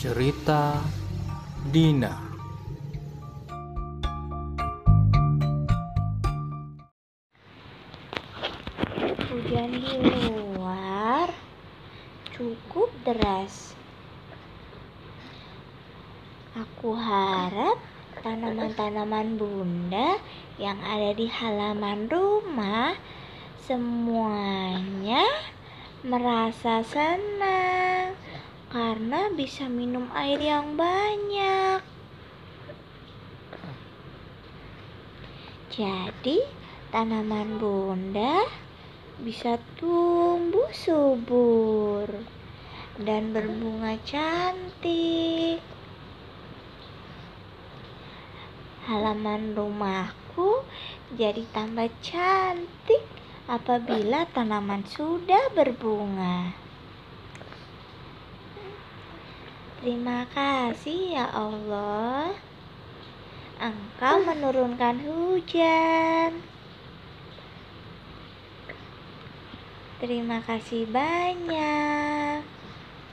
Cerita Dina Hujan di luar cukup deras. Aku harap tanaman-tanaman bunda yang ada di halaman rumah semuanya merasa senang bisa minum air yang banyak. Jadi, tanaman bunda bisa tumbuh subur dan berbunga cantik. Halaman rumahku jadi tambah cantik apabila tanaman sudah berbunga. Terima kasih ya Allah. Engkau menurunkan hujan. Terima kasih banyak.